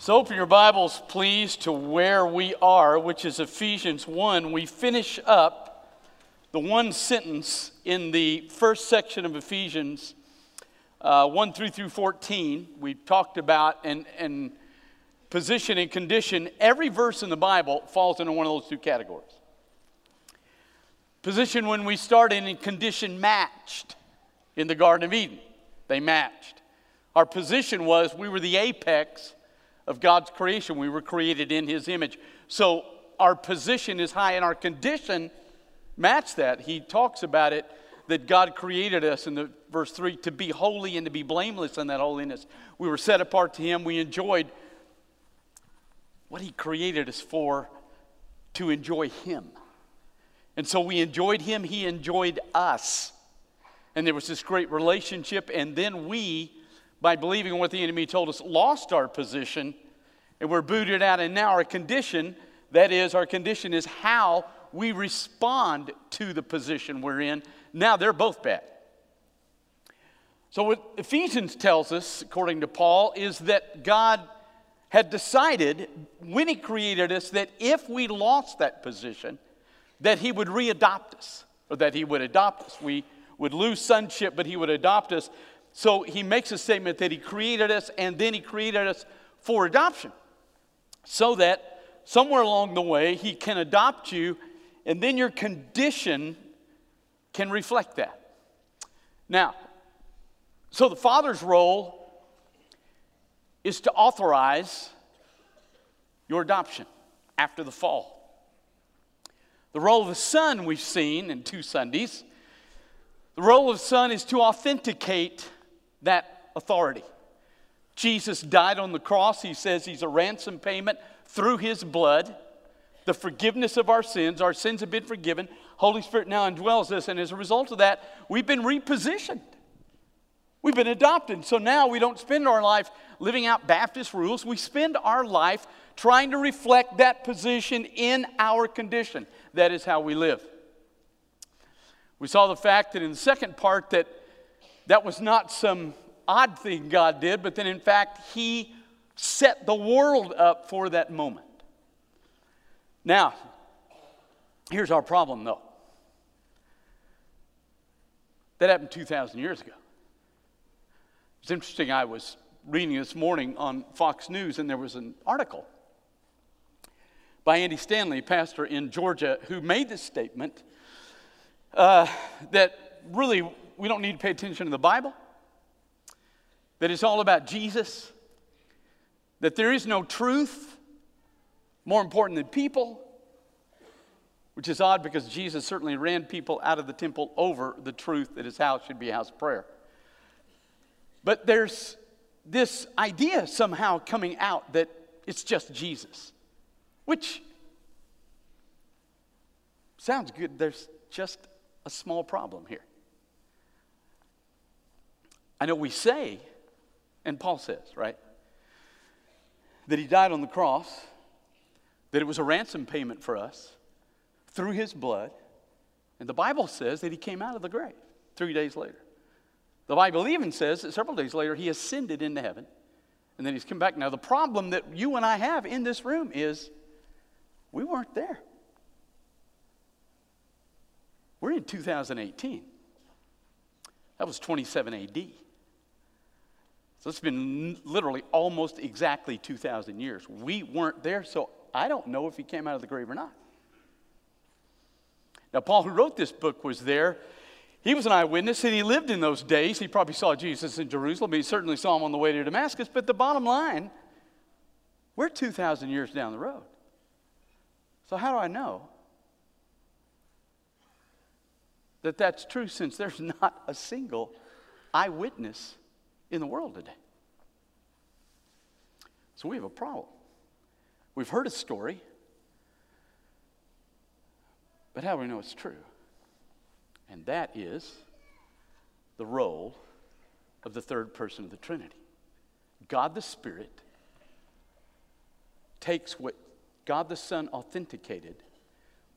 So open your Bibles, please, to where we are, which is Ephesians 1. We finish up the one sentence in the first section of Ephesians uh, 1 through through 14. We talked about and, and position and condition. Every verse in the Bible falls into one of those two categories. Position when we started and condition matched in the Garden of Eden. They matched. Our position was we were the apex of God's creation. We were created in His image. So our position is high and our condition match that. He talks about it that God created us in the verse 3 to be holy and to be blameless in that holiness. We were set apart to Him. We enjoyed what He created us for to enjoy Him. And so we enjoyed Him, He enjoyed us. And there was this great relationship, and then we by believing what the enemy told us, lost our position and we're booted out. And now our condition, that is, our condition is how we respond to the position we're in. Now they're both bad. So, what Ephesians tells us, according to Paul, is that God had decided when He created us that if we lost that position, that He would readopt us, or that He would adopt us. We would lose sonship, but He would adopt us. So he makes a statement that he created us and then he created us for adoption. So that somewhere along the way he can adopt you and then your condition can reflect that. Now, so the father's role is to authorize your adoption after the fall. The role of the son we've seen in two Sundays. The role of the son is to authenticate that authority. Jesus died on the cross. He says he's a ransom payment through his blood, the forgiveness of our sins. Our sins have been forgiven. Holy Spirit now indwells us, and as a result of that, we've been repositioned. We've been adopted. So now we don't spend our life living out Baptist rules. We spend our life trying to reflect that position in our condition. That is how we live. We saw the fact that in the second part that that was not some odd thing God did, but then in fact, He set the world up for that moment. Now, here's our problem though. That happened 2,000 years ago. It's interesting, I was reading this morning on Fox News, and there was an article by Andy Stanley, pastor in Georgia, who made this statement uh, that really we don't need to pay attention to the Bible, that it's all about Jesus, that there is no truth more important than people, which is odd because Jesus certainly ran people out of the temple over the truth that his house should be a house of prayer. But there's this idea somehow coming out that it's just Jesus, which sounds good. There's just a small problem here. I know we say, and Paul says, right, that he died on the cross, that it was a ransom payment for us through his blood. And the Bible says that he came out of the grave three days later. The Bible even says that several days later he ascended into heaven and then he's come back. Now, the problem that you and I have in this room is we weren't there. We're in 2018. That was 27 AD. So it's been literally almost exactly 2,000 years. We weren't there, so I don't know if he came out of the grave or not. Now, Paul, who wrote this book, was there. He was an eyewitness and he lived in those days. He probably saw Jesus in Jerusalem. He certainly saw him on the way to Damascus. But the bottom line, we're 2,000 years down the road. So, how do I know that that's true since there's not a single eyewitness in the world today. So we have a problem. We've heard a story, but how do we know it's true? And that is the role of the third person of the Trinity. God the Spirit takes what God the Son authenticated,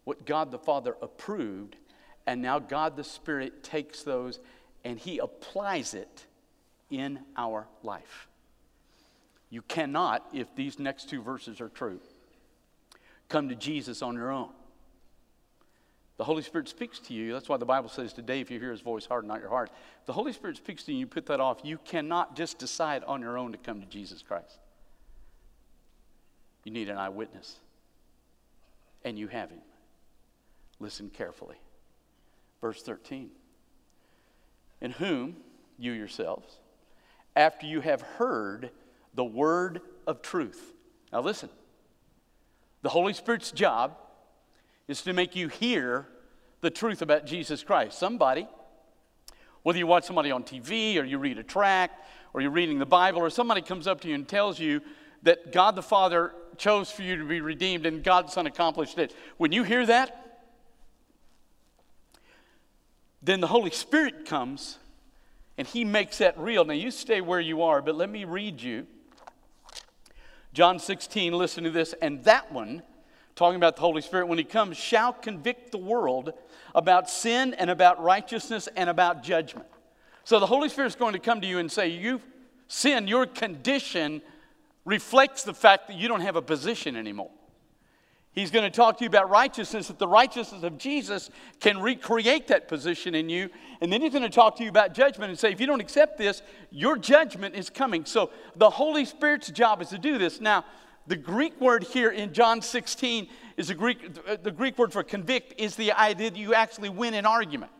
what God the Father approved, and now God the Spirit takes those and He applies it in our life. You cannot, if these next two verses are true, come to Jesus on your own. The Holy Spirit speaks to you. That's why the Bible says today, if you hear his voice, harden not your heart. If the Holy Spirit speaks to you, you put that off. You cannot just decide on your own to come to Jesus Christ. You need an eyewitness. And you have him. Listen carefully. Verse 13. In whom you yourselves, after you have heard the word of truth. Now, listen. The Holy Spirit's job is to make you hear the truth about Jesus Christ. Somebody, whether you watch somebody on TV or you read a tract or you're reading the Bible or somebody comes up to you and tells you that God the Father chose for you to be redeemed and God the Son accomplished it. When you hear that, then the Holy Spirit comes and He makes that real. Now you stay where you are, but let me read you John 16, listen to this. And that one, talking about the Holy Spirit, when He comes, shall convict the world about sin and about righteousness and about judgment. So the Holy Spirit is going to come to you and say, You've sinned, your condition reflects the fact that you don't have a position anymore. He's going to talk to you about righteousness, that the righteousness of Jesus can recreate that position in you. And then he's going to talk to you about judgment and say, if you don't accept this, your judgment is coming. So the Holy Spirit's job is to do this. Now, the Greek word here in John 16 is a Greek, the Greek word for convict is the idea that you actually win an argument.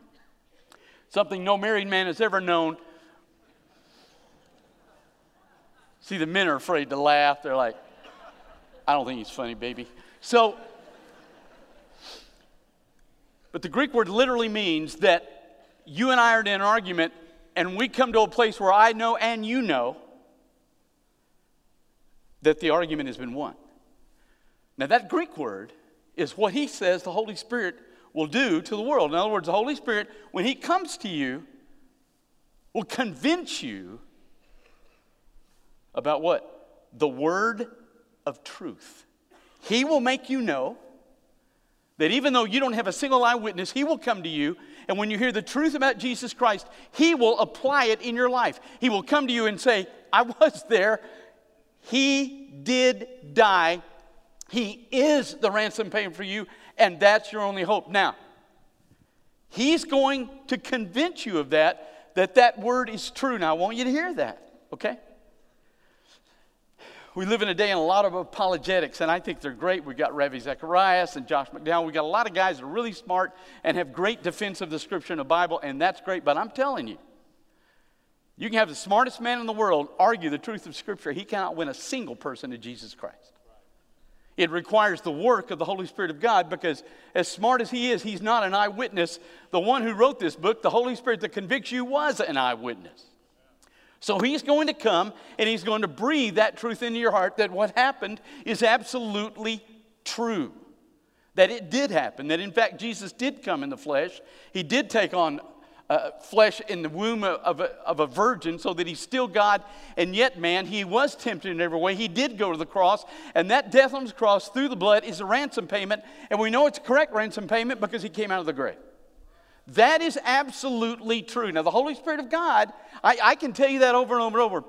Something no married man has ever known. See, the men are afraid to laugh. They're like, I don't think he's funny, baby. So, but the Greek word literally means that you and I are in an argument, and we come to a place where I know and you know that the argument has been won. Now, that Greek word is what he says the Holy Spirit will do to the world. In other words, the Holy Spirit, when he comes to you, will convince you about what? The word of truth. He will make you know that even though you don't have a single eyewitness, He will come to you. And when you hear the truth about Jesus Christ, He will apply it in your life. He will come to you and say, I was there. He did die. He is the ransom payment for you, and that's your only hope. Now, He's going to convince you of that, that that word is true. Now, I want you to hear that, okay? We live in a day in a lot of apologetics, and I think they're great. We've got Ravi Zacharias and Josh McDowell. We've got a lot of guys that are really smart and have great defense of the scripture and the Bible, and that's great. But I'm telling you, you can have the smartest man in the world argue the truth of scripture. He cannot win a single person to Jesus Christ. It requires the work of the Holy Spirit of God because, as smart as he is, he's not an eyewitness. The one who wrote this book, the Holy Spirit that convicts you, was an eyewitness. So he's going to come and he's going to breathe that truth into your heart that what happened is absolutely true. That it did happen. That in fact Jesus did come in the flesh. He did take on uh, flesh in the womb of a, of a virgin so that he's still God and yet man. He was tempted in every way. He did go to the cross. And that death on the cross through the blood is a ransom payment. And we know it's a correct ransom payment because he came out of the grave. That is absolutely true. Now, the Holy Spirit of God, I, I can tell you that over and over and over,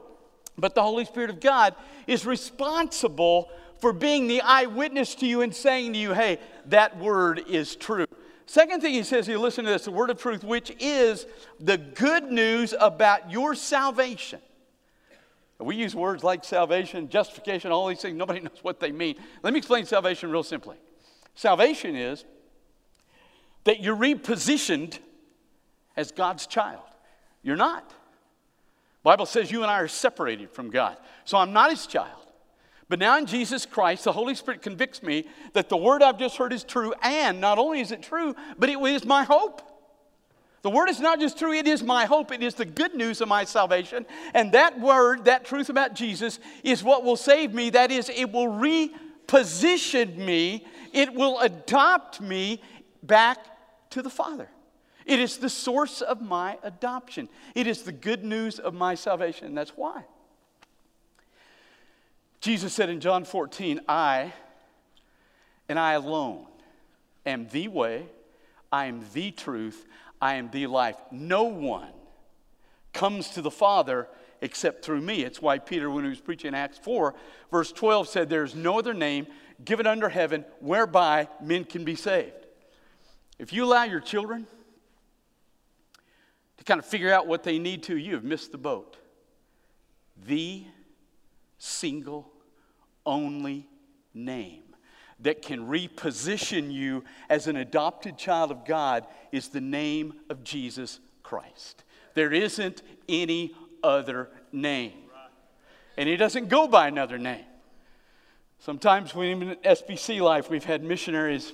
but the Holy Spirit of God is responsible for being the eyewitness to you and saying to you, hey, that word is true. Second thing he says, you listen to this, the word of truth, which is the good news about your salvation. We use words like salvation, justification, all these things. Nobody knows what they mean. Let me explain salvation real simply. Salvation is that you're repositioned as God's child. You're not. Bible says you and I are separated from God. So I'm not his child. But now in Jesus Christ, the Holy Spirit convicts me that the word I've just heard is true, and not only is it true, but it is my hope. The word is not just true, it is my hope. It is the good news of my salvation. And that word, that truth about Jesus, is what will save me. That is, it will reposition me, it will adopt me back to the Father. It is the source of my adoption. It is the good news of my salvation. And that's why. Jesus said in John 14, I and I alone am the way, I am the truth, I am the life. No one comes to the Father except through me. It's why Peter, when he was preaching Acts 4, verse 12, said, There's no other name given under heaven whereby men can be saved. If you allow your children to kind of figure out what they need to, you have missed the boat. The single, only name that can reposition you as an adopted child of God is the name of Jesus Christ. There isn't any other name. And he doesn't go by another name. Sometimes when in SBC life, we've had missionaries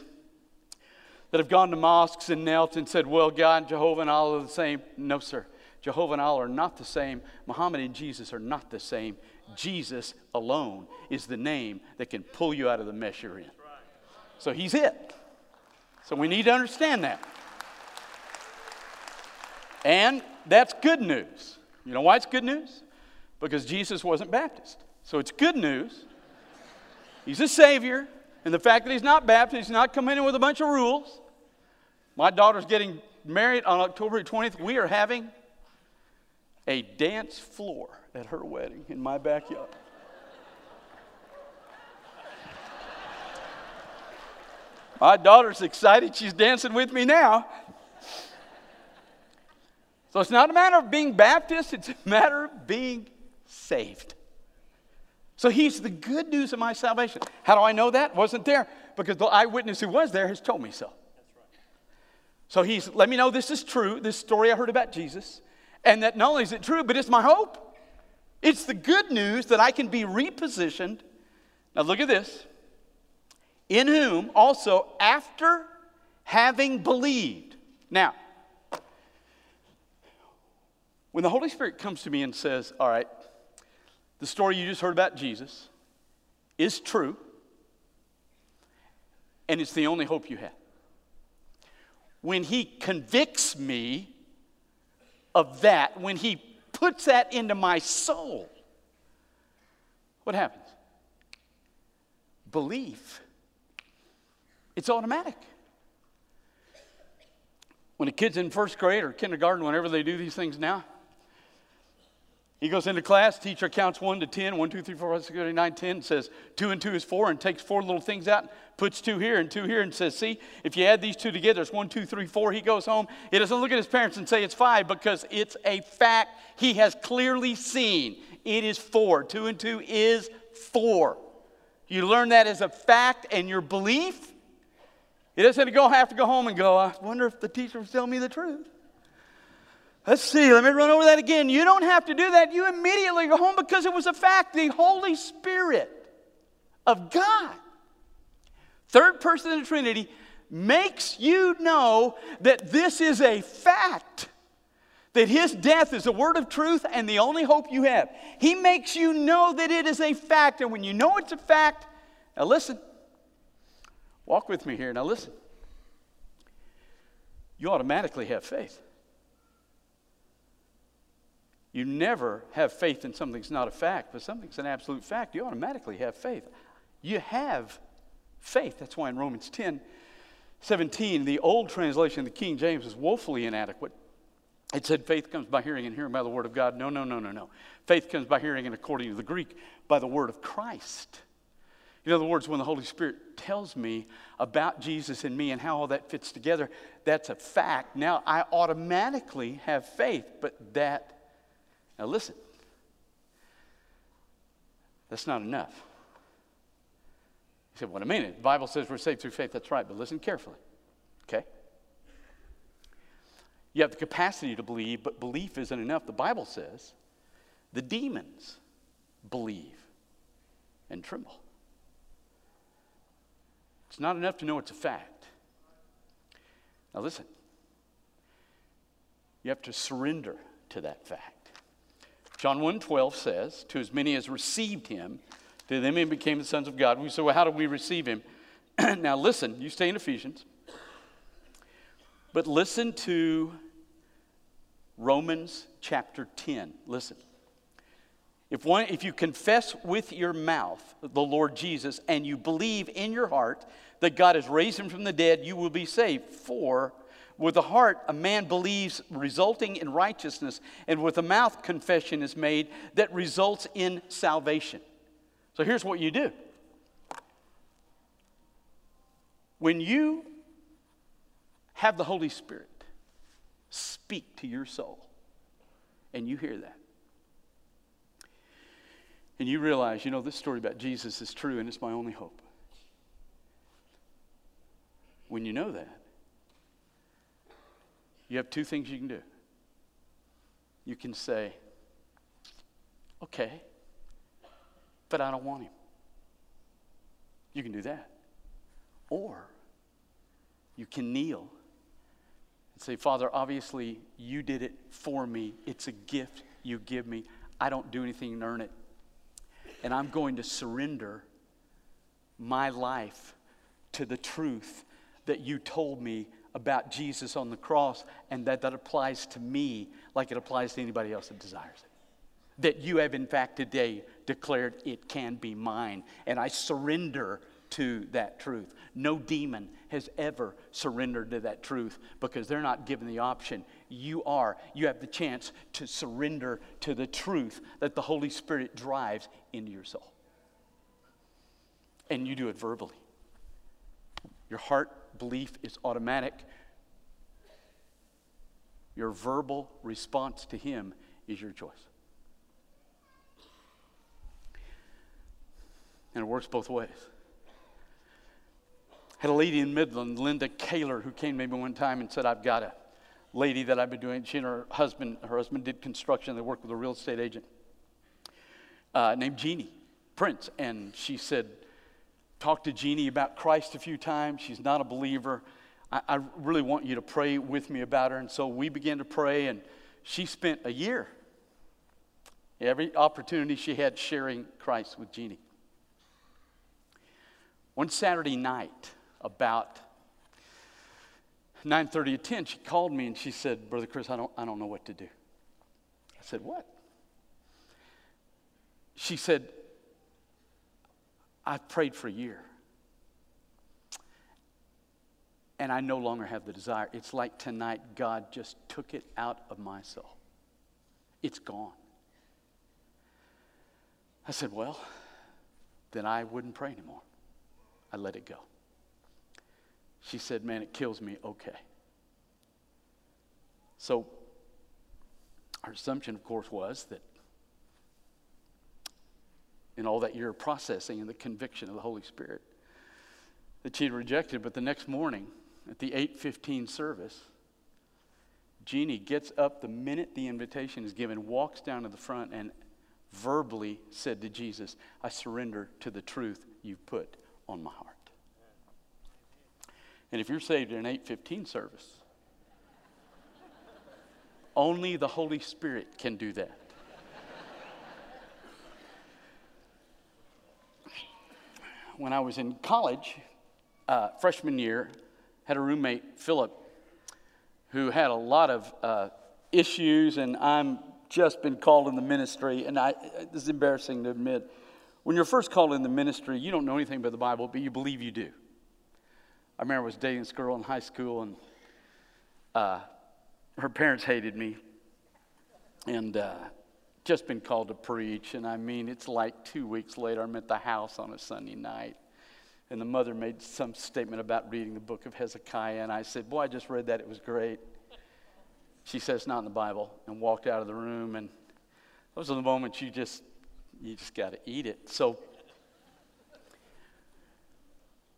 that have gone to mosques and knelt and said, Well, God and Jehovah and Allah are the same. No, sir. Jehovah and Allah are not the same. Muhammad and Jesus are not the same. Jesus alone is the name that can pull you out of the mess you're in. So he's it. So we need to understand that. And that's good news. You know why it's good news? Because Jesus wasn't Baptist. So it's good news. He's a Savior. And the fact that he's not Baptist, he's not coming in with a bunch of rules. My daughter's getting married on October 20th. We are having a dance floor at her wedding in my backyard. My daughter's excited. She's dancing with me now. So it's not a matter of being Baptist, it's a matter of being saved. So he's the good news of my salvation. How do I know that? Wasn't there? Because the eyewitness who was there has told me so. So he's let me know this is true, this story I heard about Jesus, and that not only is it true, but it's my hope. It's the good news that I can be repositioned. Now look at this. In whom also after having believed. Now, when the Holy Spirit comes to me and says, All right, the story you just heard about Jesus is true, and it's the only hope you have. When He convicts me of that, when He puts that into my soul, what happens? Belief. It's automatic. When a kid's in first grade or kindergarten, whenever they do these things now, he goes into class, teacher counts 1 to 10, 1, 2, 3, 4, 5, 6, 7, 8, 9, 10, says 2 and 2 is 4, and takes four little things out, puts 2 here and 2 here, and says, See, if you add these two together, it's 1, 2, 3, 4. He goes home. He doesn't look at his parents and say it's 5 because it's a fact he has clearly seen. It is 4. 2 and 2 is 4. You learn that as a fact and your belief. He doesn't have to go home and go, I wonder if the teacher was telling me the truth. Let's see, let me run over that again. You don't have to do that. You immediately go home because it was a fact. The Holy Spirit of God, third person in the Trinity, makes you know that this is a fact. That his death is a word of truth and the only hope you have. He makes you know that it is a fact. And when you know it's a fact, now listen, walk with me here. Now listen, you automatically have faith. You never have faith in something that's not a fact, but something's an absolute fact. You automatically have faith. You have faith. That's why in Romans 10 17, the old translation, of the King James, is woefully inadequate. It said faith comes by hearing and hearing by the word of God. No, no, no, no, no. Faith comes by hearing and according to the Greek, by the word of Christ. In other words, when the Holy Spirit tells me about Jesus and me and how all that fits together, that's a fact. Now I automatically have faith, but that now, listen. That's not enough. You said, What do I mean? The Bible says we're saved through faith. That's right, but listen carefully. Okay? You have the capacity to believe, but belief isn't enough. The Bible says the demons believe and tremble. It's not enough to know it's a fact. Now, listen. You have to surrender to that fact. John 1.12 says, To as many as received him, to them he became the sons of God. We say, Well, how do we receive him? now listen, you stay in Ephesians. But listen to Romans chapter 10. Listen. If, one, if you confess with your mouth the Lord Jesus and you believe in your heart that God has raised him from the dead, you will be saved. For with the heart a man believes, resulting in righteousness, and with the mouth confession is made that results in salvation. So here's what you do when you have the Holy Spirit speak to your soul, and you hear that, and you realize, you know, this story about Jesus is true and it's my only hope. When you know that, you have two things you can do. You can say, okay, but I don't want him. You can do that. Or you can kneel and say, Father, obviously you did it for me. It's a gift you give me. I don't do anything to earn it. And I'm going to surrender my life to the truth that you told me about Jesus on the cross and that that applies to me like it applies to anybody else that desires it. That you have, in fact, today declared it can be mine. And I surrender to that truth. No demon has ever surrendered to that truth because they're not given the option. You are. You have the chance to surrender to the truth that the Holy Spirit drives into your soul. And you do it verbally. Your heart belief is automatic. Your verbal response to Him is your choice. And it works both ways. I Had a lady in Midland, Linda Kaler, who came to me one time and said, I've got a lady that I've been doing. She and her husband, her husband did construction. They worked with a real estate agent uh, named Jeannie Prince. And she said, talked to Jeannie about Christ a few times. She's not a believer. I, I, really want you to pray with me about her. And so we began to pray, and she spent a year, every opportunity she had, sharing Christ with Jeannie. One Saturday night, about 9.30 or 10, she called me and she said, Brother Chris, I don't, I don't know what to do. I said, what? She said, I've prayed for a year. And I no longer have the desire. It's like tonight, God just took it out of my soul. It's gone. I said, Well, then I wouldn't pray anymore. I let it go. She said, Man, it kills me. Okay. So, our assumption, of course, was that in all that of processing and the conviction of the Holy Spirit that she had rejected. But the next morning at the 8:15 service, Jeannie gets up the minute the invitation is given, walks down to the front, and verbally said to Jesus, I surrender to the truth you've put on my heart. And if you're saved in an 815 service, only the Holy Spirit can do that. When I was in college, uh, freshman year, had a roommate, Philip, who had a lot of uh, issues, and I'm just been called in the ministry, and I, this is embarrassing to admit. When you're first called in the ministry, you don't know anything about the Bible, but you believe you do. I remember I was dating this girl in high school, and uh, her parents hated me, and uh, just been called to preach, and I mean, it's like two weeks later, I'm at the house on a Sunday night, and the mother made some statement about reading the book of Hezekiah, and I said, Boy, I just read that, it was great. She says, Not in the Bible, and walked out of the room, and those are the moments you just, you just got to eat it. So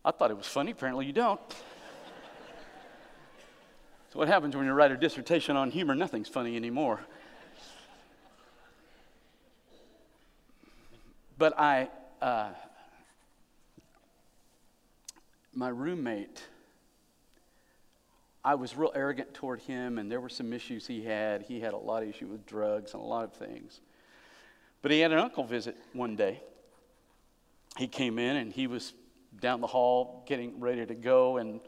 I thought it was funny, apparently you don't. so, what happens when you write a dissertation on humor? Nothing's funny anymore. But I, uh, my roommate, I was real arrogant toward him, and there were some issues he had. He had a lot of issues with drugs and a lot of things. But he had an uncle visit one day. He came in and he was down the hall getting ready to go, and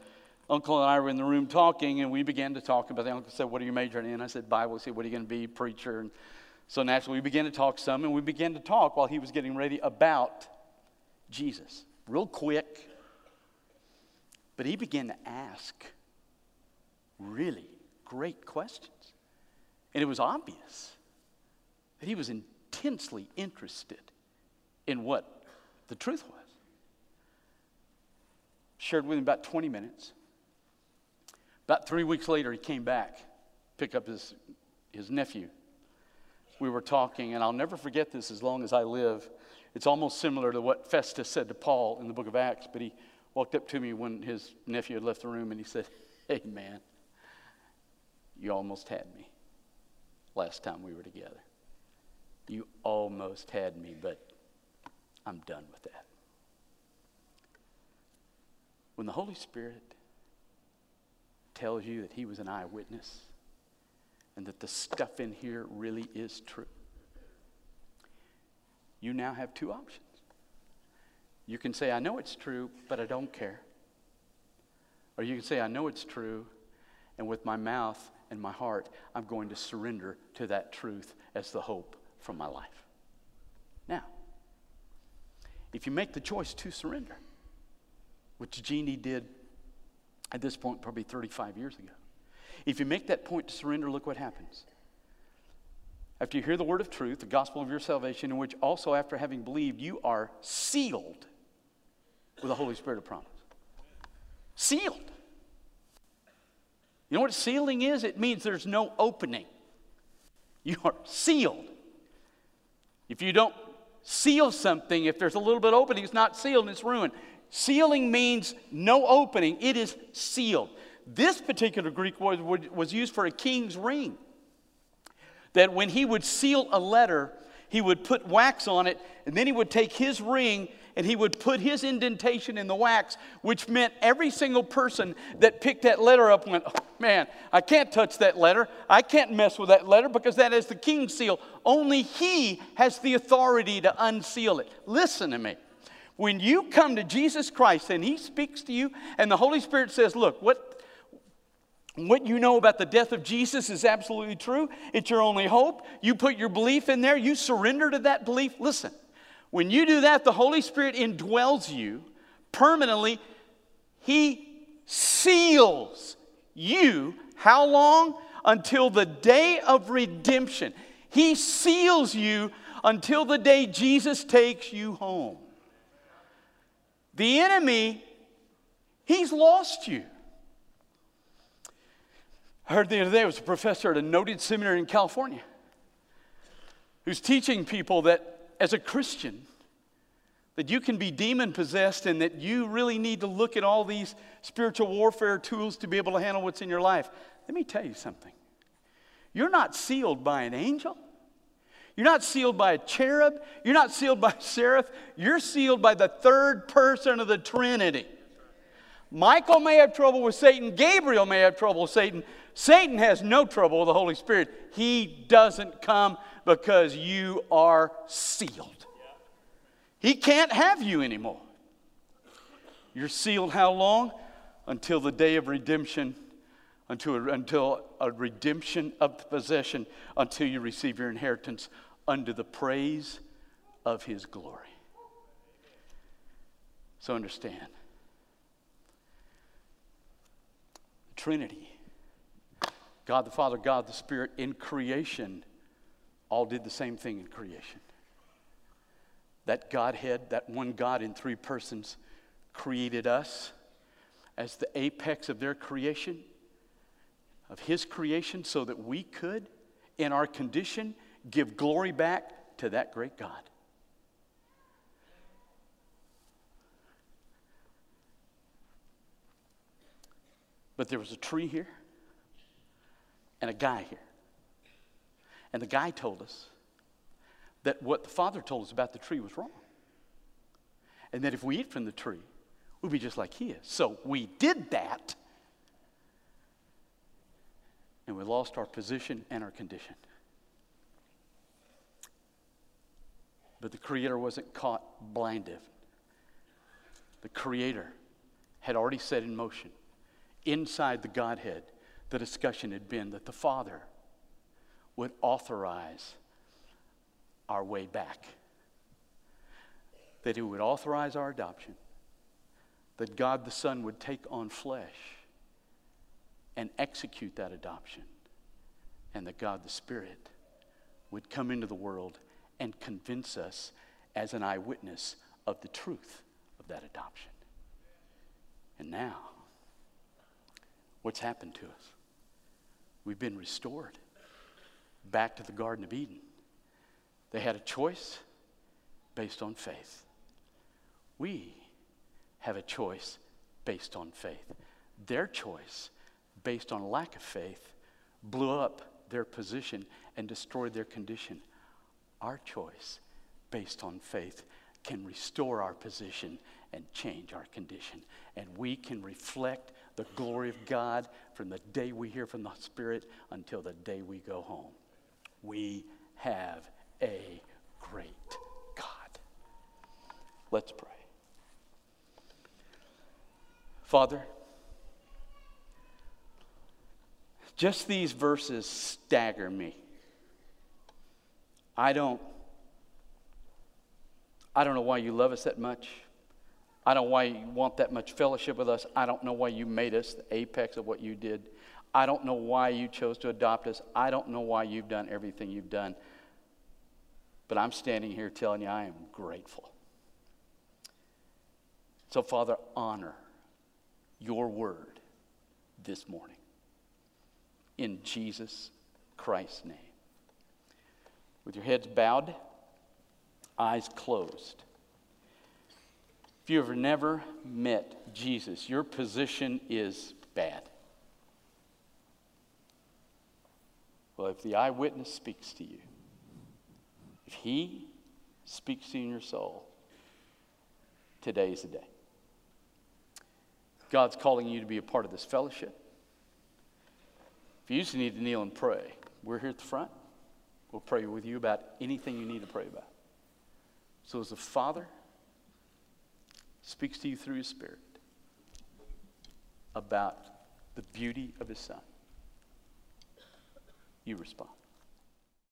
Uncle and I were in the room talking, and we began to talk about. The uncle said, "What are you majoring in?" I said, "Bible." He said, "What are you going to be, preacher?" And so naturally, we began to talk some, and we began to talk while he was getting ready about Jesus, real quick. But he began to ask really great questions. And it was obvious that he was intensely interested in what the truth was. Shared with him about 20 minutes. About three weeks later, he came back, pick up his, his nephew. We were talking, and I'll never forget this as long as I live. It's almost similar to what Festus said to Paul in the book of Acts, but he walked up to me when his nephew had left the room and he said, Hey, man, you almost had me last time we were together. You almost had me, but I'm done with that. When the Holy Spirit tells you that He was an eyewitness and that the stuff in here really is true, you now have two options. You can say, I know it's true, but I don't care. Or you can say, I know it's true, and with my mouth and my heart, I'm going to surrender to that truth as the hope for my life. Now, if you make the choice to surrender, which Jeannie did at this point probably 35 years ago, if you make that point to surrender, look what happens. After you hear the word of truth, the gospel of your salvation, in which also after having believed, you are sealed with the Holy Spirit of promise. Sealed. You know what sealing is? It means there's no opening. You are sealed. If you don't seal something, if there's a little bit opening, it's not sealed and it's ruined. Sealing means no opening, it is sealed. This particular Greek word was used for a king's ring. That when he would seal a letter, he would put wax on it, and then he would take his ring and he would put his indentation in the wax, which meant every single person that picked that letter up went, oh, Man, I can't touch that letter. I can't mess with that letter because that is the king's seal. Only he has the authority to unseal it. Listen to me. When you come to Jesus Christ and he speaks to you, and the Holy Spirit says, Look, what, what you know about the death of Jesus is absolutely true. It's your only hope. You put your belief in there, you surrender to that belief. Listen, when you do that, the Holy Spirit indwells you permanently. He seals you. How long? Until the day of redemption. He seals you until the day Jesus takes you home. The enemy, he's lost you. I heard the other day it was a professor at a noted seminary in California who's teaching people that as a Christian that you can be demon possessed and that you really need to look at all these spiritual warfare tools to be able to handle what's in your life. Let me tell you something. You're not sealed by an angel. You're not sealed by a cherub. You're not sealed by a seraph. You're sealed by the third person of the Trinity. Michael may have trouble with Satan. Gabriel may have trouble with Satan. Satan has no trouble with the Holy Spirit. He doesn't come because you are sealed. He can't have you anymore. You're sealed how long? Until the day of redemption, until, until a redemption of the possession, until you receive your inheritance under the praise of his glory. So understand Trinity God the Father, God the Spirit in creation all did the same thing in creation. That Godhead, that one God in three persons, created us as the apex of their creation, of His creation, so that we could, in our condition, give glory back to that great God. But there was a tree here and a guy here. And the guy told us that what the father told us about the tree was wrong. And that if we eat from the tree, we'd be just like he is. So we did that, and we lost our position and our condition. But the Creator wasn't caught blinded. The Creator had already set in motion inside the Godhead the discussion had been that the Father would authorize our way back, that He would authorize our adoption, that God the Son would take on flesh, and execute that adoption. And that God the Spirit would come into the world and convince us as an eyewitness of the truth of that adoption. And now, what's happened to us? We've been restored back to the Garden of Eden. They had a choice based on faith. We have a choice based on faith. Their choice, based on lack of faith, blew up their position and destroyed their condition. Our choice, based on faith, can restore our position and change our condition. And we can reflect the glory of God from the day we hear from the Spirit until the day we go home. We have a great God. Let's pray. Father, just these verses stagger me. I don't I don't know why you love us that much. I don't know why you want that much fellowship with us. I don't know why you made us the apex of what you did. I don't know why you chose to adopt us. I don't know why you've done everything you've done. But I'm standing here telling you I am grateful. So, Father, honor your word this morning. In Jesus Christ's name. With your heads bowed, eyes closed. If you have never met Jesus, your position is bad. Well, if the eyewitness speaks to you, if he speaks to you in your soul, today is the day. God's calling you to be a part of this fellowship. If you just need to kneel and pray, we're here at the front. We'll pray with you about anything you need to pray about. So, as a Father speaks to you through His Spirit about the beauty of His Son, you respond.